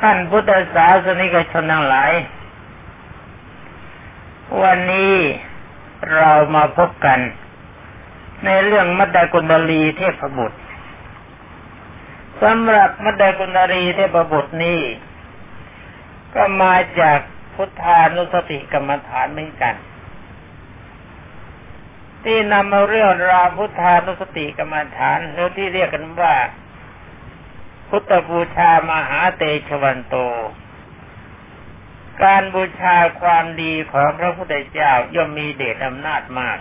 ท่านพุทธศาสนิกชนทั้งหลาย วันนี้เรามาพบกัน ในเรื่องมัดดกุณลีเทพบุตรสำหรับมัดดกุณลีเทพบุตรนี้ ก็มาจากพุทธานุสติกรรมฐานเหมือนกัน ที่นำมาเรื่องราวพุทธานุสติกรรมฐานหรือที่เรียกกันว่า พุทธบูชามหาเตชวันโต การบูชาความดีของพระพุทธเจ้าย่อมมีเดชอำนาจมาก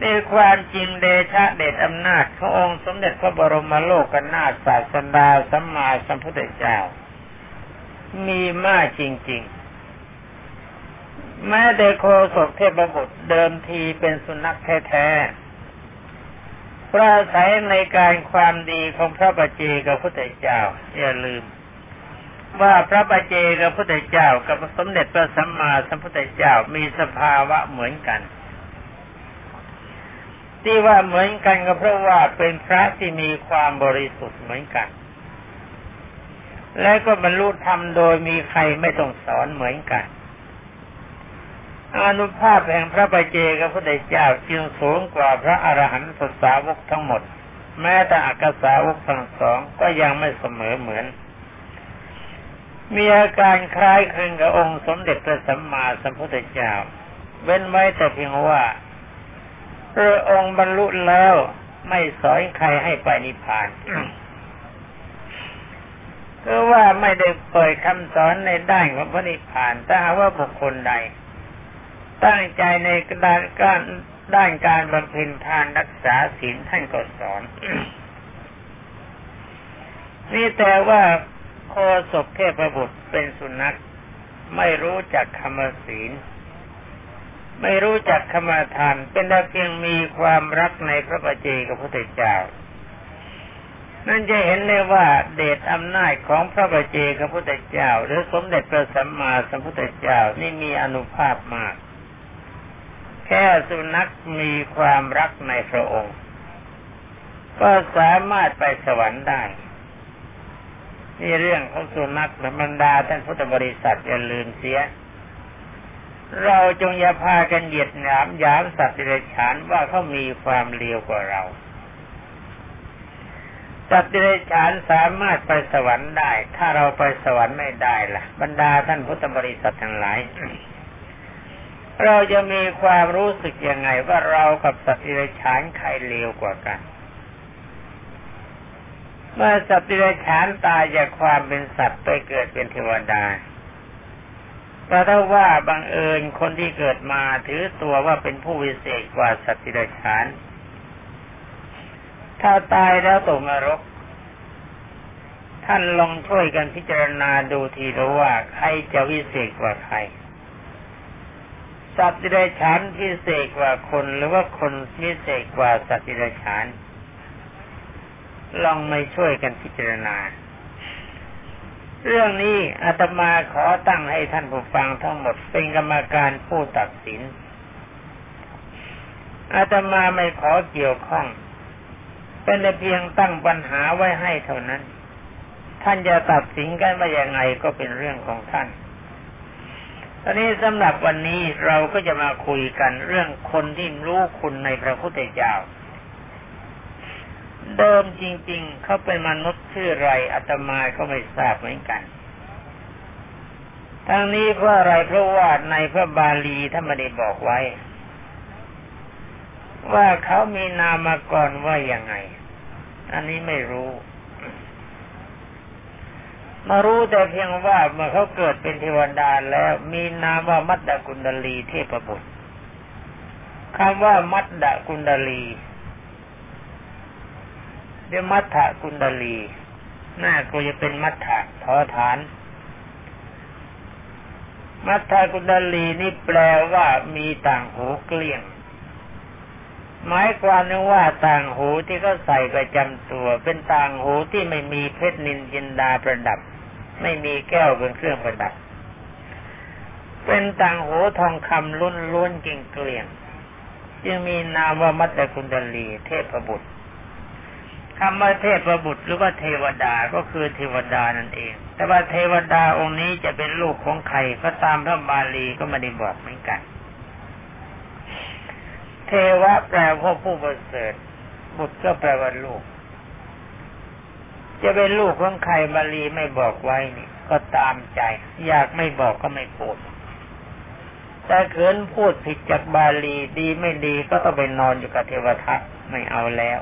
ในความจริงเดชะเดชอำนาจขององค์สมเด็จพระบรมโลกนาถศาสดาสัมมาสัมพุทธเจ้า มีมากจริง ๆ แม้แต่โคศกเทพบุตรเดิมทีเป็นสุนัขแท้ๆ พระอาศัยในการความดีของพระบัจเจกับพุทธเจ้า อย่าลืม ว่าพระบัจเจกับพุทธเจ้ากับสมเด็จพระสัมมาสัมพุทธเจ้ามีสภาวะเหมือนกัน ที่ว่าเหมือนกันก็เพราะว่าเป็นพระที่มีความบริสุทธิ์เหมือนกัน และก็บรรลุธรรมโดยมีใครไม่ต้องสอนเหมือนกัน อนุภาพแห่งพระบเจกับพระเดชเจ้าจึงสูงกว่าพระอรหันตสาวกทั้งหมด แม้แต่อักษาวกทั้งสองก็ยังไม่เสมอเหมือน มีอาการคล้ายคลึงกับองค์สมเด็จพระสัมมาสัมพุทธเจ้า เว้นไว้แต่เพียงว่าพระองค์บรรลุแล้วไม่สอนใครให้ไปนิพพานก็ว่าไม่ได้เปิดคำสอนในด้านของพระนิพพานถ้าหากว่าบุคคลใด ตั้งใจในด้านการด้านการบำเพ็ญทานรักษาศีลท่านก็สอนนี่แต่ว่าโคศกเทพบุตรเป็นสุนัขไม่รู้จักคำศีล ไม่รู้จักคำทาน เป็นแต่เพียงมีความรักในพระปเจกับพระพุทธเจ้า นั่นจะเห็นเลยว่าเดชอำนาจของพระปเจกับพระพุทธเจ้า หรือสมเด็จพระสัมมาสัมพุทธเจ้านี่มีอนุภาพมาก แค่สุนัขมีความรักในพระองค์ ก็สามารถไปสวรรค์ได้ นี่เรื่องของสุนัขบรรดาท่านพุทธบริษัทอย่าลืมเสีย เราจงอย่าพากันเหยียดหยามยามสัตว์เดรัจฉานว่าเขามีความเลวกว่าเราสัตว์เดรัจฉานสามารถไปสวรรค์ได้ ถ้าเราไปสวรรค์ไม่ได้ล่ะ บรรดาท่านพุทธบริษัททั้งหลาย เราจะมีความรู้สึกยังไงว่าเรากับสัตว์อิเดฉานใครเลวกว่ากันเมื่อสัตว์อิเดฉานตายจากความเป็นสัตว์ไปเกิดเป็นเทวดาแต่ถ้าว่าบังเอิญคนที่เกิดมาถือตัวว่าเป็นผู้วิเศษกว่าสัตว์อิเดฉานถ้าตายแล้วตกนรก ท่านลองช่วยกันพิจารณาดูทีแล้ว่าใครจะวิเศษกว่าใคร สัตว์ดิเรกชันพิเศษกว่าคนหรือว่าคนพิเศษกว่าสัตว์ดิเรกชันลองไม่ช่วยกันพิจารณา เรื่องนี้อาตมาขอตั้งให้ท่านผู้ฟังทั้งหมดเป็นกรรมการผู้ตัดสินอาตมาไม่ขอเกี่ยวข้อง เป็นแต่เพียงตั้งปัญหาไว้ให้เท่านั้น ท่านจะตัดสินกันว่าอย่างไงก็เป็นเรื่องของท่าน ตอนนี้สำหรับวันนี้เราก็จะมาคุยกันเรื่องคนที่รู้คุณในพระพุทธเจ้า เดิมจริง ๆ เขาเป็นมนุษย์ชื่อไรอาตมาก็ไม่ทราบเหมือนกันทั้งนี้เพราะอะไรเพราะว่าในพระบาลีท่านไม่ได้บอกไว้ ว่าเขามีนามมาก่อนว่าอย่างไง อันนี้ไม่รู้ มารู้แต่เพียงว่าเมื่อเขาเกิดเป็นเทวดาแล้วมีนามว่ามัตตกุณดลีเทพบุตรคำว่ามัตตกุณดลีเรียกมัทธกุณดลีหน้าก็จะเป็นมัทธะทอฐาน มัทธกุณดลีนี่แปลว่ามีต่างหูเกลี้ยง หมายความว่าต่างหูที่เขาใส่ประจำตัว เป็นต่างหูที่ไม่มีเพชรนินจินดาประดับ ไม่มีแก้วเป็นเครื่องประดับ เป็นต่างหูทองคำล้นล้วนกิ่งเกลียงจึงมีนามว่ามัตตคุณดลี เทพบุตรคำว่าเทพบุตรหรือว่าเทวดาก็คือเทวดานั่นเอง แต่ว่าเทวดาองค์นี้จะเป็นลูกของใครก็ตามพระบาลีก็ไม่ได้บอกเหมือนกัน เทวะแปลว่าผู้ประเสริฐบุตรก็แปลว่าลูก จะเป็นลูกของใครบาลีไม่บอกไว้นี่ ก็ตามใจ อยากไม่บอกก็ไม่พูดแต่เขินพูดผิดจากบาลีดีไม่ดีก็ต้องไปนอนอยู่กับเทวทัตไม่เอาแล้ว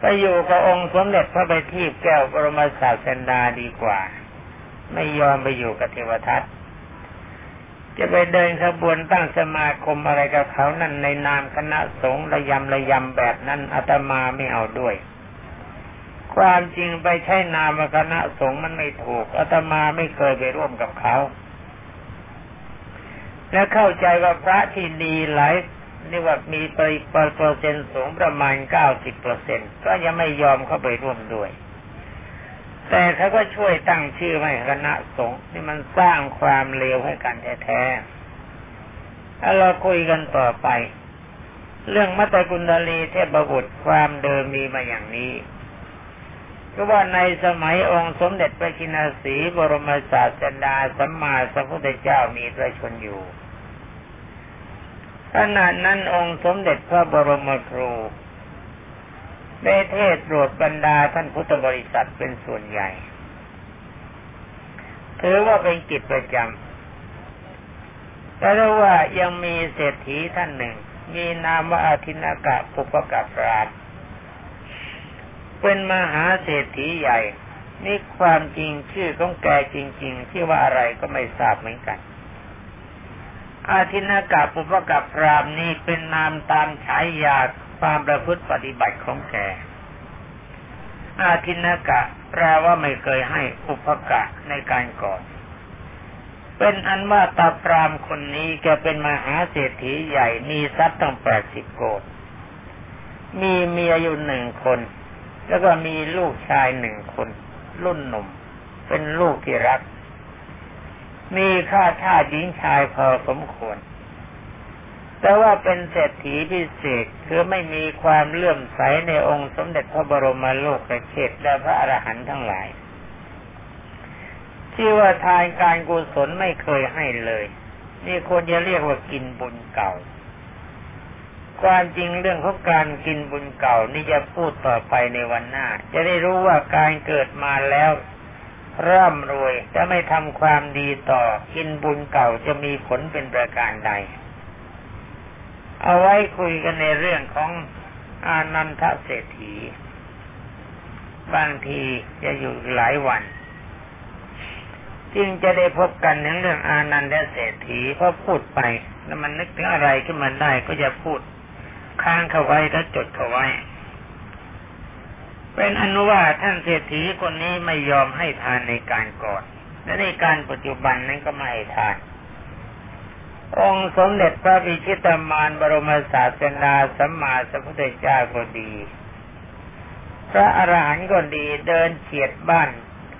ไปอยู่กับองค์สมเด็จพระบัณฑิตแก้วบรมศาสดาดีกว่า ไม่ยอมไปอยู่กับเทวทัต จะไปเดินขบวนตั้งสมาคมอะไรกับเขานั่นในนามคณะสงฆ์ระยำระยำแบบนั้นอาตมาไม่เอาด้วย ความจริงไปใช้นามคณะสงฆ์มันไม่ถูกอาตมาไม่เคยไปร่วมกับเขา และเข้าใจว่าพระที่ดีหลายนี่ว่ามีไปเปอร์เซ็นต์สูงประมาณเก้าสิบเปอร์เซ็นก็ยังไม่ยอมเข้าไปร่วมด้วย แต่เขาก็ช่วยตั้งชื่อให้คณะสงฆ์นี่มันสร้างความเลวให้กันแท้ๆถ้าเราคุยกันต่อไป เรื่องมัตตกุณดลีเทพบุตรความเดิมมีมาอย่างนี้ก็ว่าในสมัยองค์สมเด็จพระกินาสีบรมศาสดาสัมมาสัมพุทธเจ้ามีพระชนอยู่ขณะนั้นองค์สมเด็จพระบรมครู ได้เทศโปรดบรรดาท่านพุทธบริษัทเป็นส่วนใหญ่ถือว่าเป็นกิจประจำแต่ว่ายังมีเศรษฐีท่านหนึ่ง มีนามว่าอาทินากะปุปกะปราชเป็นมหาเศรษฐีใหญ่นี่ความจริงชื่อของแกจริง ๆ ที่ว่าอะไรก็ไม่ทราบเหมือนกัน อาทินากาปุปกับพรามนี้เป็นนามตามฉายา ความประพฤติปฏิบัติของแก อาทินากะแปลว่าไม่เคยให้อุปกะในการก่อน เป็นอันว่าตาพรามคนนี้แกเป็นมหาเศรษฐีใหญ่มีทรัพย์ตั้งแปดสิบโกดมีเมียอยู่หนึ่งคน แล้วก็มีลูกชายหนึ่งคน รุ่นหนุ่ม เป็นลูกที่รัก มีค่าท่าหญิงชายพอสมควร แต่ว่าเป็นเศรษฐีพิเศษคือไม่มีความเลื่อมใสในองค์สมเด็จพระบรมโลกเขตและพระอรหันต์ทั้งหลาย ที่ว่าทานการกุศลไม่เคยให้เลย นี่ควรจะเรียกว่ากินบุญเก่า ความจริงเรื่องของการกินบุญเก่านี่จะพูดต่อไปในวันหน้า จะได้รู้ว่าการเกิดมาแล้วร่ำรวยจะไม่ทำความดีต่อกินบุญเก่าจะมีผลเป็นประการใด เอาไว้คุยกันในเรื่องของอานันทเศรษฐี บางทีจะอยู่หลายวัน จึงจะได้พบกันในเรื่องอานันทเศรษฐีเพราะพูดไป แล้วมันนึกถึงอะไรขึ้นมาได้ก็จะพูดค้างเข้าไว้แล้วจดเข้าไว้ เป็นอนุว่าท่านเศรษฐีคนนี้ไม่ยอมให้ทานในการก่อน และในการปัจจุบันนั้นก็ไม่ให้ทาน องค์สมเด็จพระบิชิตามานบรมศาสนาสัมมาสัมพุทธเจ้าก็ดี พระอรหันต์ก็ดีเดินเฉียดบ้าน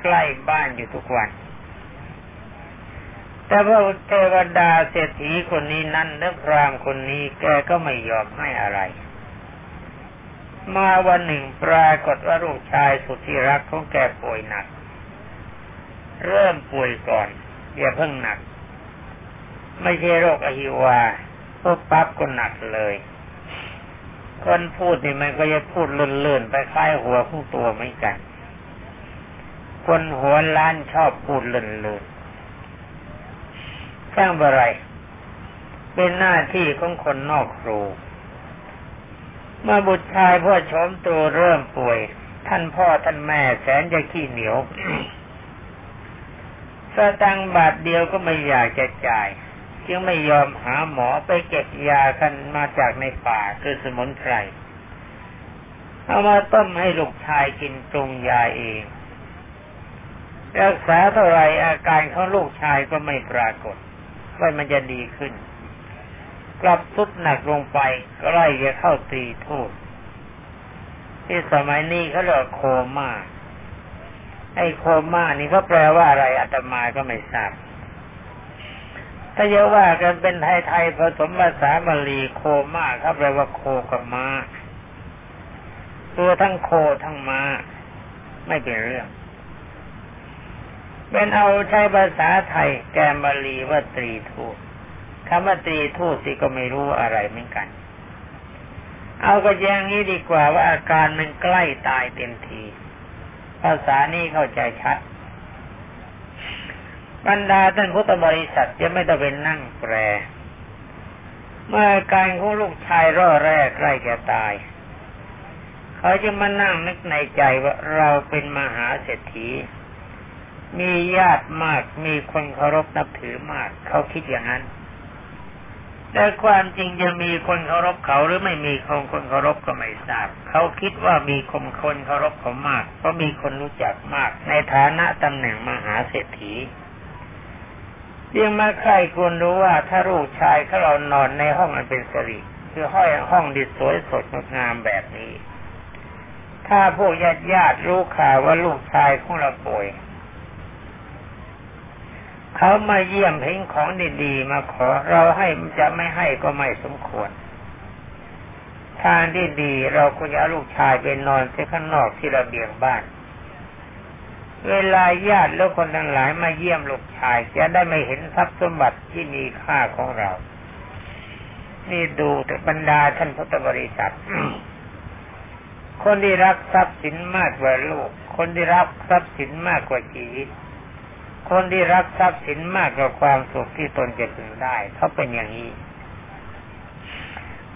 ใกล้บ้านอยู่ทุกวัน แต่พระเทวดาเศรษฐีคนนี้นั่นและพรามคนนี้แกก็ไม่ยอมให้อะไร มาวันหนึ่งปรากฏว่าลูกชายสุดที่รักของแกป่วยหนัก เริ่มป่วยก่อนอย่าเพิ่งหนัก ไม่ใช่โรคอหิวาปุ๊บปั๊บก็หนักเลยคนพูดนี่มันก็จะพูดเลื่อนๆไปคล้ายหัวของตัวไม่กัน คนหัวล้านชอบพูดเลื่อนๆช่างอะไร เป็นหน้าที่ของคนนอกครู เมื่อบุตรชายพ่อชมตัวเริ่มป่วย ท่านพ่อท่านแม่แสนจะขี้เหนียวสตังบาทเดียวก็ไม่อยากจะจ่าย จึงไม่ยอมหาหมอไปเก็บยากันมาจากในป่าคือสมุนไพรเอามาต้มให้ลูกชายกินปรุงยาเอง รักษาเท่าไรอาการของลูกชายก็ไม่ปรากฏว่ามันจะดีขึ้น กลับทุดหนักลงไปใกล้จะเข้าตีทูดที่สมัยนี้เขาเรียกโคม่าไอ้โคม่านี่เขาแปลว่าอะไรอาตมาก็ไม่ทราบ ถ้าจะว่ากันเป็นไทยๆผสมภาษาบาลีโคม่าเขาแปลว่าโคกับมา้าตัวทั้งโคทั้งมา้า ไม่เป็นเรื่อง เป็นเอาใช้ภาษาไทย แกมบาลีว่าตรีทูตคำว่าตรีทูตสิก็ไม่รู้อะไรเหมือนกัน เอาก็อย่างนี้ดีกว่าว่าอาการมันใกล้ตายเต็มที ภาษานี้เข้าใจชัด บรรดาท่านพุทธบริษัทจะไม่ต้องเป็นนั่งแปร เมื่อการของลูกชายร่อแรกใกล้จะตาย เขาจะมานั่งนึกในใจว่าเราเป็นมหาเศรษฐี มีญาติมากมีคนเคารพนับถือมาก เขาคิดอย่างนั้น แต่ความจริงจะมีคนเคารพเขาหรือไม่มีคนคนเคารพก็ไม่ทราบ เขาคิดว่ามีคนคนเคารพเขามาก เพราะมีคนรู้จักมาก ในฐานะตำแหน่งมหาเศรษฐี ยังมาใครควรรู้ว่าถ้าลูกชายเขาเรานอนในห้องมันเป็นสริคือห้อยห้องดิสวยสดงดงามแบบนี้ ถ้าพวกญาติญาติรู้ข่าวว่าลูกชายของเราป่วยเขามาเยี่ยมเห็นของดีๆมาขอเราให้จะไม่ให้ก็ไม่สมควรทางที่ดีเราควรจะลูกชายไปนอนที่ข้างนอกที่ระเบียงบ้าน เวลาญาติแล้วคนทั้งหลายมาเยี่ยมลูกชาย จะได้ไม่เห็นทรัพย์สมบัติที่มีค่าของเรา นี่ดูแต่บรรดาท่านพุทธบริษัทคนที่รักทรัพย์สินมากกว่าลูก คนที่รักทรัพย์สินมากกว่าชีวิต คนที่รักทรัพย์สินมากกว่าความสุขที่ตนจะพึงได้เขาเป็นอย่างนี้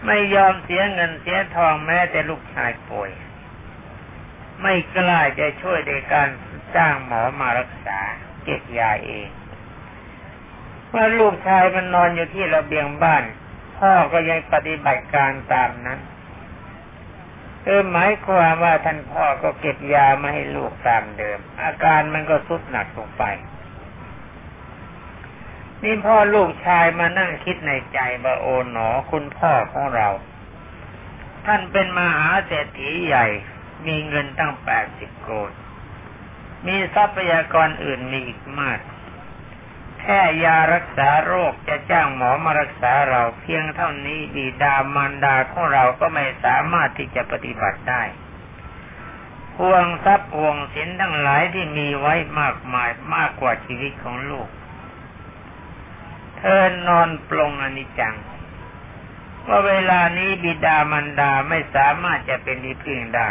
ไม่ยอมเสียเงินเสียทองแม้แต่ลูกชายป่วย ไม่กล้าจะช่วยในการ จ้างหมอมารักษาเก็บยาเองเมื่อลูกชายมันนอนอยู่ที่ระเบียงบ้าน พ่อก็ยังปฏิบัติการตามนั้นเออหมายความว่าท่านพ่อก็เก็บยามาให้ลูกตามเดิม อาการมันก็สุดหนักลงไป นี่พ่อลูกชายมานั่งคิดในใจว่าโอ๋หนอคุณพ่อของเรา ท่านเป็นมหาเศรษฐีใหญ่ มีเงินตั้งแปดสิบโกด มีทรัพยากรอื่นมีอีกมาก แค่ยารักษาโรคจะจ้างหมอมารักษาเราเพียงเท่านี้บิดามารดาของเราก็ไม่สามารถที่จะปฏิบัติได้ห่วงทรัพย์ห่วงสินทั้งหลายที่มีไว้มากมายมากกว่าชีวิตของลูก เธอนอนปลงอนิจจังว่าเวลานี้บิดามารดาไม่สามารถจะเป็นที่พึ่งได้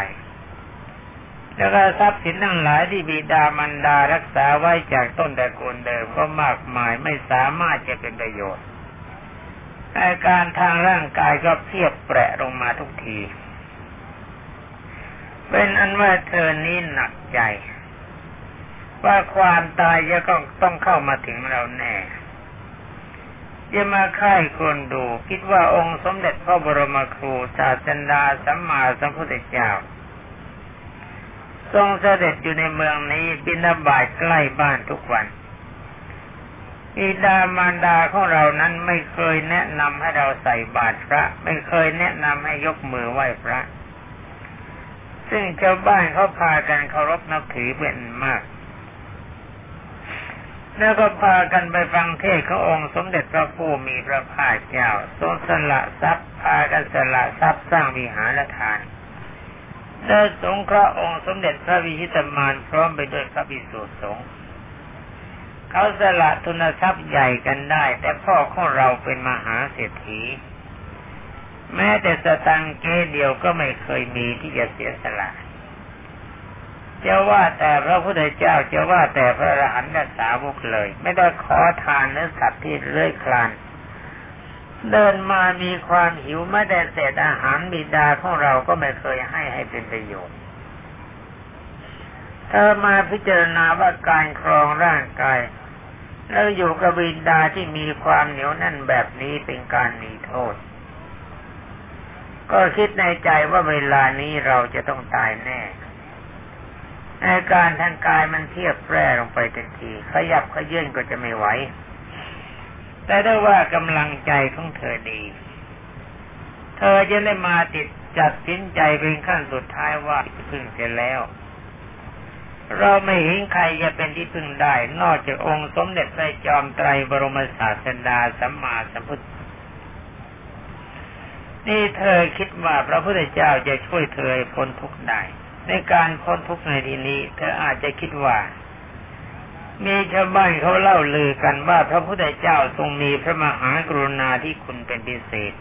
แล้วก็ทรัพย์สินทั้งหลายที่บิดามารดารักษาไว้จากต้นตระกูลเดิมก็มากมายไม่สามารถจะเป็นประโยชน์อาการทางร่างกายก็เพียบแปะลงมาทุกที เป็นอันว่าเธอนี้หนักใจ ว่าความตายจะต้องต้องเข้ามาถึงเราแน่จะมาค่ายคนดู คิดว่าองค์สมเด็จพระบรมครูศาสดาสัมมาสัมพุทธเจ้า ทรงเสด็จอยู่ในเมืองนี้บินาบายใกล้บ้านทุกวันอิดามารดาของเรานั้นไม่เคยแนะนำให้เราใส่บาตรพระ ไม่เคยแนะนำให้ยกมือไหว้พระ ซึ่งชาวบ้านเขาพากันเคารพนับถือเป็นมาก แล้วก็พากันไปฟังเทศขององค์สมเด็จพระผู้มีพระภาคเจ้าทรงสละทรัพย์พากันสละทรัพย์สร้างวิหารทาน ได้สงเคราะห์องค์สมเด็จพระวิชิตมารพร้อมไปด้วยพระบิสุสงฆ์เขาสละทุนทรัพย์ใหญ่กันได้ แต่พ่อของเราเป็นมหาเศรษฐี แม้แต่สตังเกเดียวก็ไม่เคยมีที่จะเสียสละจะว่าแต่พระพุทธเจ้าจะว่าแต่พระอรหันตสาวกเลย ไม่ได้ขอทานเนื้อสัตว์ที่เลื่อยคลาน เดินมามีความหิวไม่ได้เศษอาหารบิดาของเราก็ไม่เคยให้ให้เป็นประโยชน์ เธอมาพิจารณาว่าการครองร่างกายแล้วอยู่กับบิดาที่มีความเหนียวแน่นแบบนี้เป็นการมีโทษ ก็คิดในใจว่าเวลานี้เราจะต้องตายแน่อาการทางกายมันเทียบแปร่ลงไปทันที ขยับขยื่นก็จะไม่ไหว แต่ได้ว่ากำลังใจของเธอดี เธอจะได้มาติดจัดสินใจเป็นขั้นสุดท้ายว่าพึ่งเสร็จแล้ว เราไม่เห็นใครจะเป็นที่พึ่งได้ นอกจากองค์สมเด็จพระจอมไตรบรมศาสดาสัมมาสัมพุทธนี่เธอคิดว่าพระพุทธเจ้าจะช่วยเธอพ้นทุกข์ได้ ในการพ้นทุกข์ในที่นี้ เธออาจจะคิดว่า มีชาวบ้านเขาเล่าลือกันว่าพระพุทธเจ้าทรงมีพระมหากรุณาที่คุณเป็นพิเศษ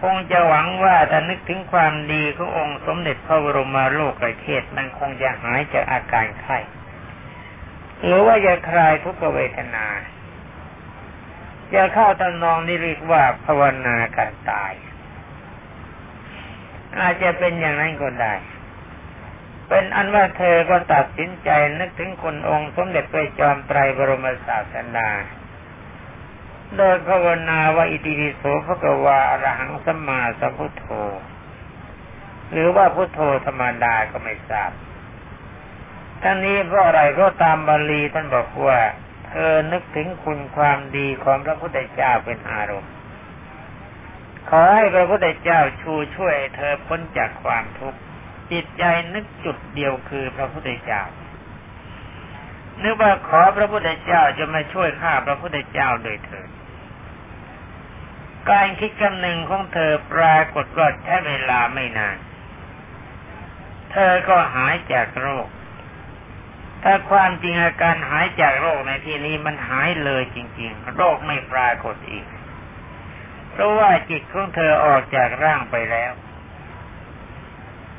คงจะหวังว่าถ้านึกถึงความดีขององค์สมเด็จพระบรมโลกประเทศมันคงจะหายจากอาการไข้หรือว่าจะคลายทุกขเวทนาจะเข้าตำนองนี่เรียกว่าภาวนาการตาย อาจจะเป็นอย่างนั้นก็ได้ เป็นอันว่าเธอก็ตัดสินใจนึกถึงคนองค์สมเด็จพระจอมไตรบรมศาสดาโดยภาวนาว่าอิติปิโสภะกวาอรหังสัมมาสัมพุทโธ หรือว่าพุทโธธรรมดาก็ไม่ทราบทั้งนี้เพราะอะไรก็ตามบาลีท่านบอกว่า เธอนึกถึงคุณความดีของพระพุทธเจ้าเป็นอารมณ์ ขอให้พระพุทธเจ้าชูช่วยเธอพ้นจากความทุกข์ จิตใจนึกจุดเดียวคือพระพุทธเจ้า นึกว่าขอพระพุทธเจ้าจะมาช่วยข้าพระพุทธเจ้าโดยเถิดการคิดกำหนึ่งของเธอปรากฏว่าแค่เวลาไม่นาน เธอก็หายจากโรค ถ้าความจริงอาการหายจากโรคในที่นี้มันหายเลยจริง ๆ โรคไม่ปรากฏอีก เพราะว่าจิตของเธอออกจากร่างไปแล้ว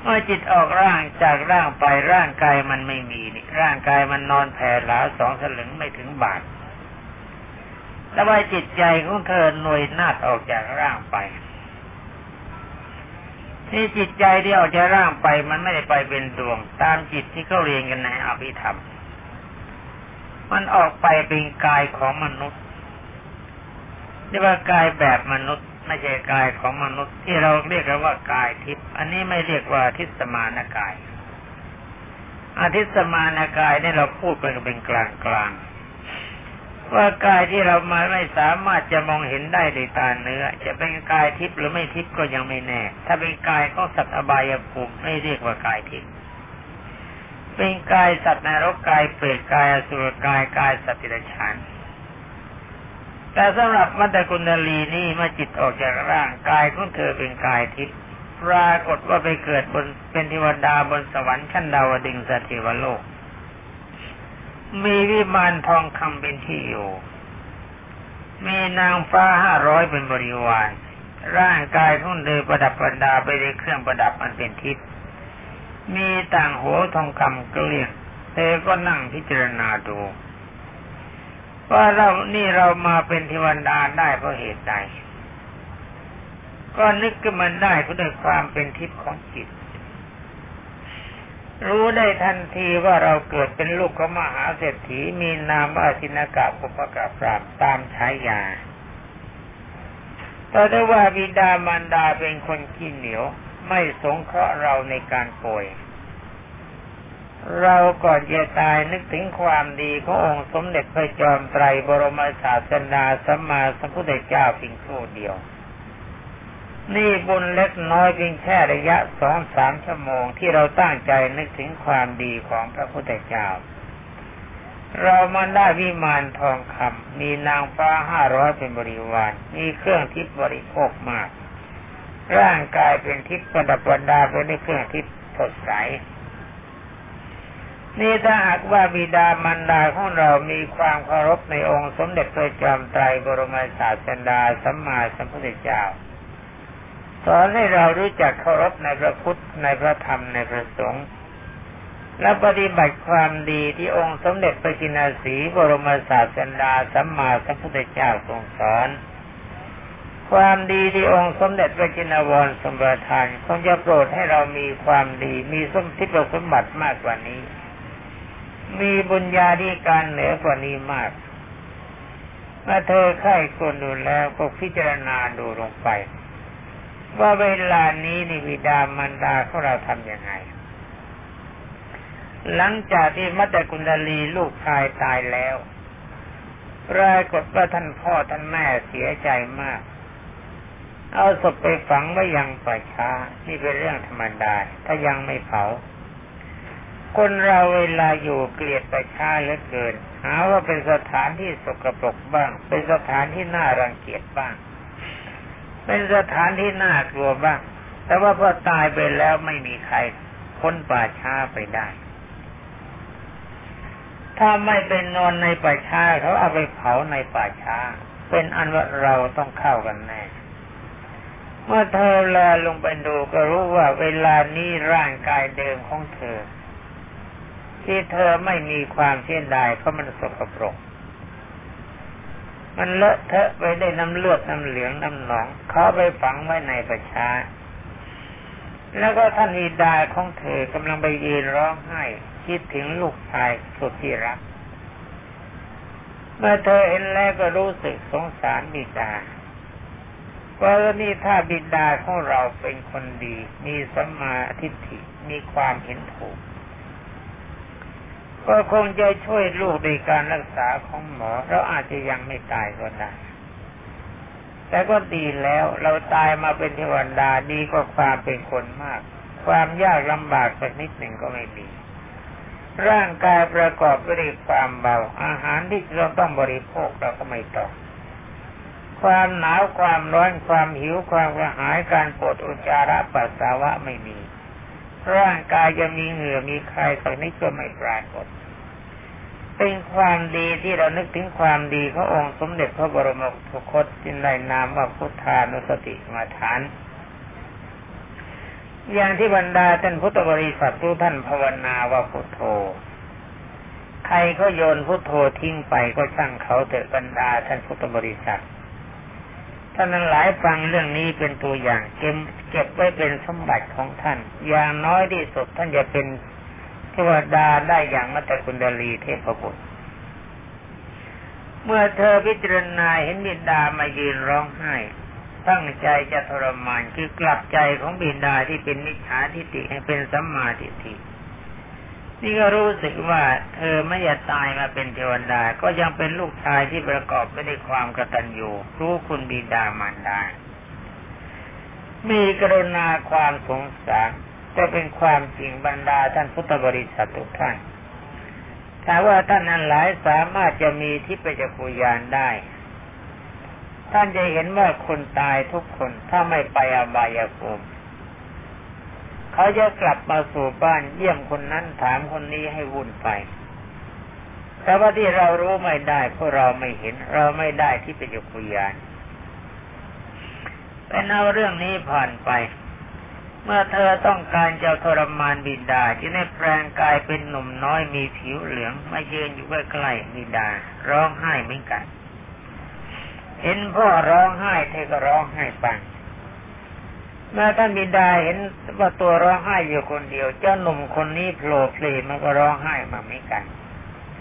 เมื่อจิตออกร่างจากร่างไปร่างกายมันไม่มีนี่ ร่างกายมันนอนแผ่หลาสองสลึงไม่ถึงบาทแต่ว่าจิตใจของเธอหน่วยนาดออกจากร่างไปนี่จิตใจที่ออกจากร่างไปมันไม่ได้ไปเป็นดวง ตามจิตที่เขาเรียนกันในอภิธรรม มันออกไปเป็นกายของมนุษย์เรียกว่ากายแบบมนุษย์ ไม่ใช่กายของมนุษย์ที่เราเรียกกันว่ากายทิพย์อันนี้ไม่เรียกว่าทิศมานกายอาทิศมานกายนี่เราพูดเป็นเป็นกลางกลางว่ากายที่เรามาไม่สามารถจะมองเห็นได้ด้วยตาเนื้อ จะเป็นกายทิพย์หรือไม่ทิพย์ก็ยังไม่แน่ ถ้าเป็นกายของสัตว์อบายภูมิไม่เรียกว่ากายทิพย์เป็นกายสัตว์นรกกายเปรตกายอสุรกายกายสัตว์ติฉาน แต่สำหรับมัตตกุณลีนี่เมื่อจิตออกจากร่างกายของเธอเป็นกายทิพย์ปรากฏว่าไปเกิดบนเป็นเทวดาบนสวรรค์ชั้นดาวดึงสถิวโลก มีวิมานทองคำเป็นที่อยู่ มีนางฟ้าห้าร้อยเป็นบริวาร ร่างกายของเธอประดับประดาไปด้วยเครื่องประดับมันเป็นทิพย์มีต่างหัวทองคำเกลี้ยงเธอก็นั่งพิจารณาดู ว่าเรานี่เรามาเป็นเทวดาได้เพราะเหตุใดก็นึกขึ้นมันได้เพราะด้วยความเป็นทิพย์ของจิต รู้ได้ทันทีว่าเราเกิดเป็นลูกของมหาเศรษฐีมีนามว่าสินกะปุปกะปราบตามฉายาแต่ได้ว่าบิดามารดาเป็นคนขี้เหนียว ไม่สงเคราะห์เราในการป่วย เราก่อนจะตายนึกถึงความดีขององค์สมเด็จพระจอมไตรบรมศาสดาสัมมาสัมพุทธเจ้าเพียงครู่เดียว นี่บุญเล็กน้อยเพียงแค่ระยะสองสามชั่วโมงที่เราตั้งใจนึกถึงความดีของพระพุทธเจ้า เรามันได้วิมานทองคำมีนางฟ้าห้าร้อยเป็นบริวาร มีเครื่องทิพย์บริโภคมาก ร่างกายเป็นทิพย์ประดับประดาไปด้วยเครื่องทิพย์สดใส นี่ถ้าหากว่าบิดามารดาของเรามีความเคารพในองค์สมเด็จพระจอมไตรบรมศาสดาสัมมาสัมพุทธเจ้าสอนให้เรารู้จักเคารพในพระพุทธในพระธรรมในพระสงฆ์และปฏิบัติความดีที่องค์สมเด็จพระจินาสีบรมศาสดาสัมมาสัมพุทธเจ้าทรงสอนความดีที่องค์สมเด็จพระจินวรสมบัติทานคงจะโปรดให้เรามีความดีมีสมทิพสมบัติมากกว่านี้ มีบุญญาธิการเหนือกว่านี้มากเมื่อเธอไข้ควรดูแล้วก็พิจารณาดูลงไป ว่าเวลานี้นิวิดามารดาของเราทำยังไง หลังจากที่มัตตกุณลีลูกชายตายแล้วปรากฏว่าท่านพ่อท่านแม่เสียใจมาก เอาศพไปฝังไว้ยังป่าช้า นี่เป็นเรื่องธรรมดา ถ้ายังไม่เผา คนเราเวลาอยู่เกลียดป่าช้าเหลือเกิน หาว่าเป็นสถานที่สกปรกบ้าง เป็นสถานที่น่ารังเกียจบ้าง เป็นสถานที่น่ากลัวบ้าง แต่ว่าพอตายไปแล้วไม่มีใครพ้นป่าช้าไปได้ ถ้าไม่เป็นนอนในป่าช้าเขาเอาไปเผาในป่าช้า เป็นอันว่าเราต้องเข้ากันแน่เมื่อเธอแลลงไปดูก็รู้ว่าเวลานี้ร่างกายเดิมของเธอ ที่เธอไม่มีความเสียดายเพราะมันสกปรก มันเลอะเทอะไปได้น้ำเลือดน้ำเหลืองน้ำหนอง เขาไปฝังไว้ในประชา แล้วก็ท่านอีดาของเธอกำลังไปยืนร้องไห้ คิดถึงลูกชายสุดที่รัก เมื่อเธอเห็นแล้วก็รู้สึกสงสารบิดาว่านี่ถ้าบิดาของเราเป็นคนดี มีสัมมาทิฏฐิมีความเห็นถูก ก็คงจะช่วยลูกในการรักษาของหมอ เราอาจจะยังไม่ตายก็ได้แต่ก็ดีแล้วเราตายมาเป็นเทวดาดีกว่าความเป็นคนมาก ความยากลำบากสักนิดหนึ่งก็ไม่มี ร่างกายประกอบไปด้วยความเบา อาหารที่เราต้องบริโภคเราก็ไม่ต้อง ความหนาวความร้อนความหิวความกระหายการปวดอุจจาระปัสสาวะไม่มี ร่างกายจะมีเหงื่อมีใครสักนิดก็ไม่ปรากฏ เป็นความดีที่เรานึกถึงความดีขององค์สมเด็จพระบรมสุคตจินไดนามว่าพุทธานุสติมาฐาน อย่างที่บรรดาท่านพุทธบริษัททุกท่านภาวนาว่าพุทโธ ใครก็โยนพุทโธทิ้งไปก็ช่างเขาเถอะบรรดาท่านพุทธบริษัทท่านนั้นหลายฟังเรื่องนี้เป็นตัวอย่างเก็บเก็บไว้เป็นสมบัติของท่าน อย่างน้อยที่สุดท่านจะเป็น วดาได้อย่างมัตตคุณดลีเทพบุตร เมื่อเธอพิจารณาเห็นบิดามายืนร้องไห้ ตั้งใจจะทรมานคือกลับใจของบิดาที่เป็นมิจฉาทิฏฐิให้เป็นสัมมาทิฏฐินี่ก็รู้สึกว่าเธอไม่อยากตายมาเป็นเทวดา ก็ยังเป็นลูกชายที่ประกอบไปด้วยความกตัญญูรู้คุณบิดามารดา มีกรุณาความสงสาร จะเป็นความจริงบรรดาท่านพุทธบริษัททุกท่านถ้าว่าท่านนั้นหลายสามารถจะมีที่ปจักุยานได้ ท่านจะเห็นว่าคนตายทุกคนถ้าไม่ไปอบายภูมิเขาจะกลับมาสู่บ้านเยี่ยมคนนั้นถามคนนี้ให้วุ่นไปแต่ว่าที่เรารู้ไม่ได้เพราะเราไม่เห็น เราไม่ได้ที่เป็นยุคุยานเป็นเอาเรื่องนี้ผ่านไป เมื่อเธอต้องการจะทรมานบิดาจะได้แปลงกายเป็นหนุ่มน้อยมีผิวเหลืองมายืนอยู่ใกล้ๆบิดา ร้องไห้เหมือนกัน เห็นพ่อร้องไห้เธอก็ร้องไห้ปังเมื่อท่านบิดาเห็นว่าตัวร้องไห้อยู่คนเดียว เจ้าหนุ่มคนนี้โผล่เพลมันก็ร้องไห้มาไม่กัน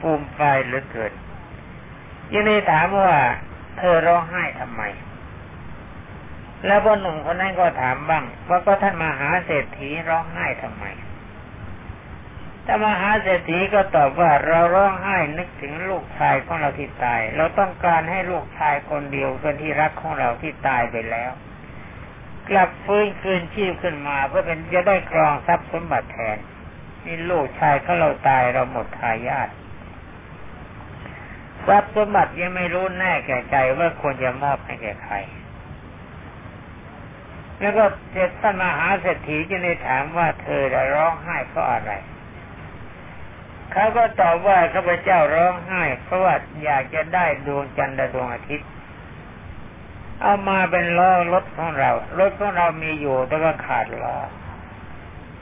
ปูมไฟเหลือเกินยังได้ถามว่า เธอร้องไห้ทำไม แล้วพ่อหนุ่มคนนั้นก็ถามบ้าง ว่าก็ท่านมาหาเศรษฐีร้องไห้ทำไมถ้ามหาเศรษฐีก็ตอบว่าเราร้องไห้นึกถึงลูกชายของเราที่ตาย เราต้องการให้ลูกชายคนเดียวเป็นที่รักของเราที่ตายไปแล้ว กลับฟื้นคืนชีพขึ้นมาเพื่อเป็นจะได้ครองทรัพย์สมบัติแทนนี่ลูกชายเขาเราตายเราหมดทายาททรัพย์สมบัติยังไม่รู้แน่แก่ใจว่าควรจะมอบให้แก่ใคร แล้วก็เจ็ดท่านมหาเศรษฐีจะได้ถามว่าเธอจะร้องไห้เพราะอะไร เขาก็ตอบว่าข้าพเจ้าร้องไห้ เพราะว่าอยากจะได้ดวงจันทร์ดวงอาทิตย์ เอามาเป็นล้อรถของเรา รถของเรามีอยู่แต่ว่าขาดล้อ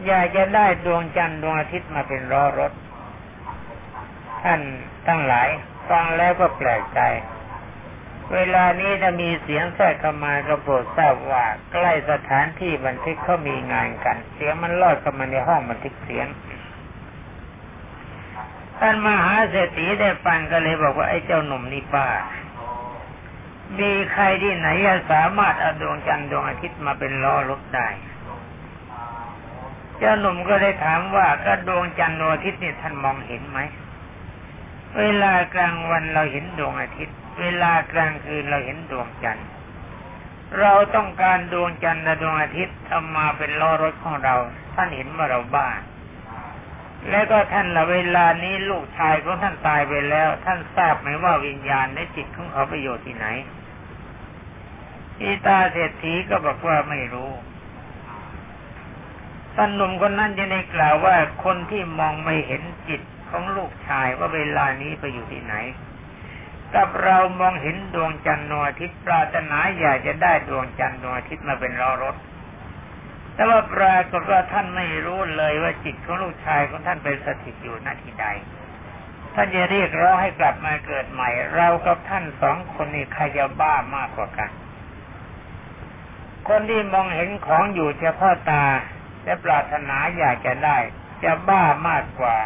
อยากจะได้ดวงจันทร์ดวงอาทิตย์มาเป็นล้อรถ ท่านทั้งหลายฟังแล้วก็แปลกใจ เวลานี้จะมีเสียงแทรกเข้ามากระโปรดทราบว่าใกล้สถานที่บันทึกเขามีงานกัน เสียงมันลอดเข้ามาในห้องบันทึกเสียงท่านมหาเศรษฐีได้ฟังก็เลยบอกว่าไอ้เจ้าหนุ่มนี่บ้ามีใครที่ไหนจะสามารถเอาดวงจันทร์ดวงอาทิตย์มาเป็นล้อรถได้เจ้าหนุ่มก็ได้ถามว่าก็ดวงจันทร์ดวงอาทิตย์นี่ท่านมองเห็นไหมเวลากลางวันเราเห็นดวงอาทิตย์ เวลากลางคืนเราเห็นดวงจันทร์เราต้องการดวงจันทร์และดวงอาทิตย์เอามาเป็นล้อรถของเรา ท่านเห็นว่าเราบ้าและก็ท่านละเวลานี้ลูกชายของท่านตายไปแล้ว ท่านทราบไหมว่าวิญญาณในจิตของเขาประโยชน์ที่ไหนอีตาเศรษฐีก็บอกว่าไม่รู้ท่านหนุ่มคนนั้นจะได้กล่าวว่าคนที่มองไม่เห็นจิตของลูกชายว่าเวลานี้ไปอยู่ที่ไหน กับเรามองเห็นดวงจันทร์นวอาทิตย์ปรารถนาอยากจะได้ดวงจันทร์นวอาทิตย์มาเป็นรอรถ แต่ว่าปรากฏว่าท่านไม่รู้เลยว่าจิตของลูกชายของท่านเป็นสถิตอยู่ณที่ใด ท่านจะเรียกร้องให้กลับมาเกิดใหม่ เรากับท่านสองคนนี้ใครจะบ้ามากกว่ากัน คนที่มองเห็นของอยู่เฉพาะตาและปรารถนาอยากจะได้ จะบ้ามากกว่า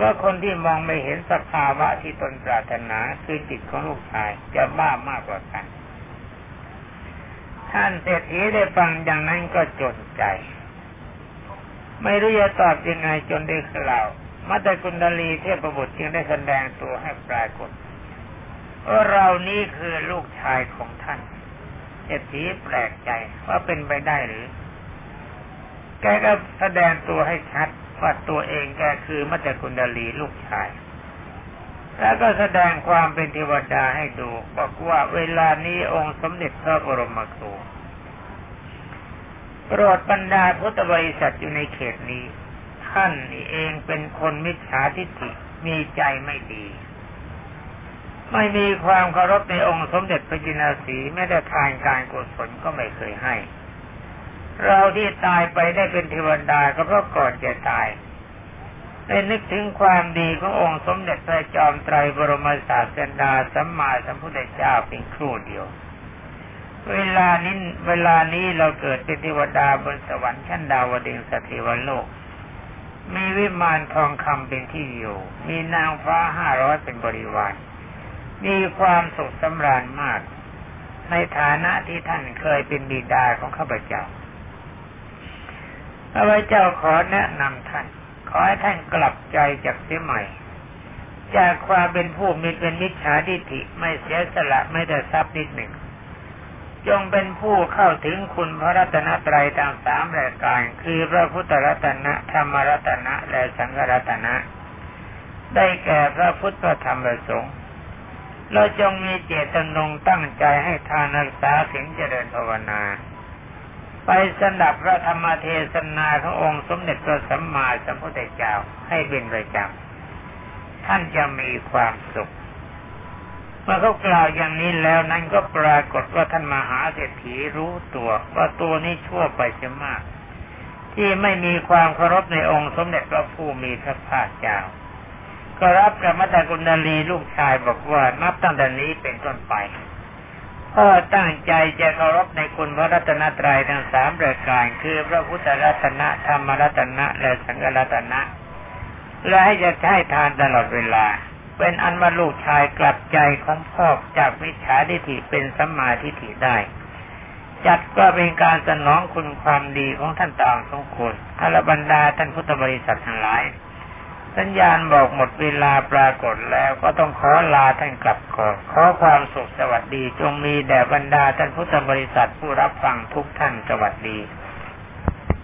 ว่าคนที่มองไม่เห็นสภาวะที่ตนปรารถนาคือจิตของลูกชายจะบ้ามากกว่ากัน ท่านเศรษฐีได้ฟังอย่างนั้นก็จนใจ ไม่รู้จะตอบยังไงจนได้กล่าวมัตตกุณดลีเทพบุตรจึงได้แสดงตัวให้ปรากฏว่าเรานี้คือลูกชายของท่านเศรษฐีแปลกใจว่าเป็นไปได้หรือ แกก็แสดงตัวให้ชัดว่าตัวเองแกคือมัจจกุณดลีลูกชาย แล้วก็แสดงความเป็นเทวดาให้ดู บอกว่าเวลานี้องค์สมเด็จพระบรมครูโปรดบรรดาพุทธบริษัทอยู่ในเขตนี้ ท่านนี่เองเป็นคนมิจฉาทิฏฐิมีใจไม่ดี ไม่มีความเคารพในองค์สมเด็จพระจินาสีไม่ได้ทานการกุศลก็ไม่เคยให้ เราที่ตายไปได้เป็นเทวดาก็เพราะก่อนจะตายได้นึกถึงความดีขององค์สมเด็จพระจอมไตรบรมศาสดาสัมมาสัมพุทธเจ้าเพียงครู่เดียว เวลานี้เวลานี้เราเกิดเป็นเทวดาบนสวรรค์ชั้นดาวดึงสถิวโลก มีวิมานทองคำเป็นที่อยู่ มีนางฟ้าห้าร้อยเป็นบริวาร มีความสุขสำราญมาก ในฐานะที่ท่านเคยเป็นบิดาของข้าพเจ้า พระเจ้าขอแนะนำท่าน ขอให้ท่านกลับใจจากเสียใหม่ จากความเป็นผู้มีเป็นมิจฉาทิฏฐิไม่เสียสละไม่ได้ทรัพย์นิดหนึ่งจงเป็นผู้เข้าถึงคุณพระรัตนตรัยตามสามรายการ คือพระพุทธรัตนะธรรมรัตนะและสังฆรัตนะ ได้แก่พระพุทธธรรมประสงค์เราจงมีเจตนงตั้งใจให้ทานรักษาถึงเจริญภาวนา ไปสนับพระธรรมเทศนาขององค์สมเด็จพระสัมมาสัมพุทธเจ้าให้เป็นประจำท่านจะมีความสุข เมื่อเขากล่าวอย่างนี้แล้วนั้นก็ปรากฏว่าท่านมหาเศรษฐีรู้ตัว ว่าตัวนี้ชั่วไปเสียมาก ที่ไม่มีความเคารพในองค์สมเด็จพระผู้มีพระภาคเจ้า ก็รับกรรมตกุณลีลูกชายบอกว่านับตั้งแต่นี้เป็นต้นไป พ่อตั้งใจจะเคารพในคุณพระรัตนตรัยทั้งสามประการ คือพระพุทธรัตนะธรรมรัตนะและสังฆรัตนะ และให้จะใช้ทานตลอดเวลา เป็นอันว่าลูกชายกลับใจของพ่อจากวิชาทิฏฐิเป็นสัมมาทิฏฐิได้ จัดก็เป็นการสนองคุณความดีของท่านต่ามสมควรอรบรรดาท่านพุทธบริษัททั้งหลาย สัญญาณบอกหมดเวลาปรากฏแล้วก็ต้องขอลาท่านกลับก่อนขอความสุขสวัสดีจงมีแด่บรรดาท่านพุทธบริษัทผู้รับฟังทุกท่านสวัสดี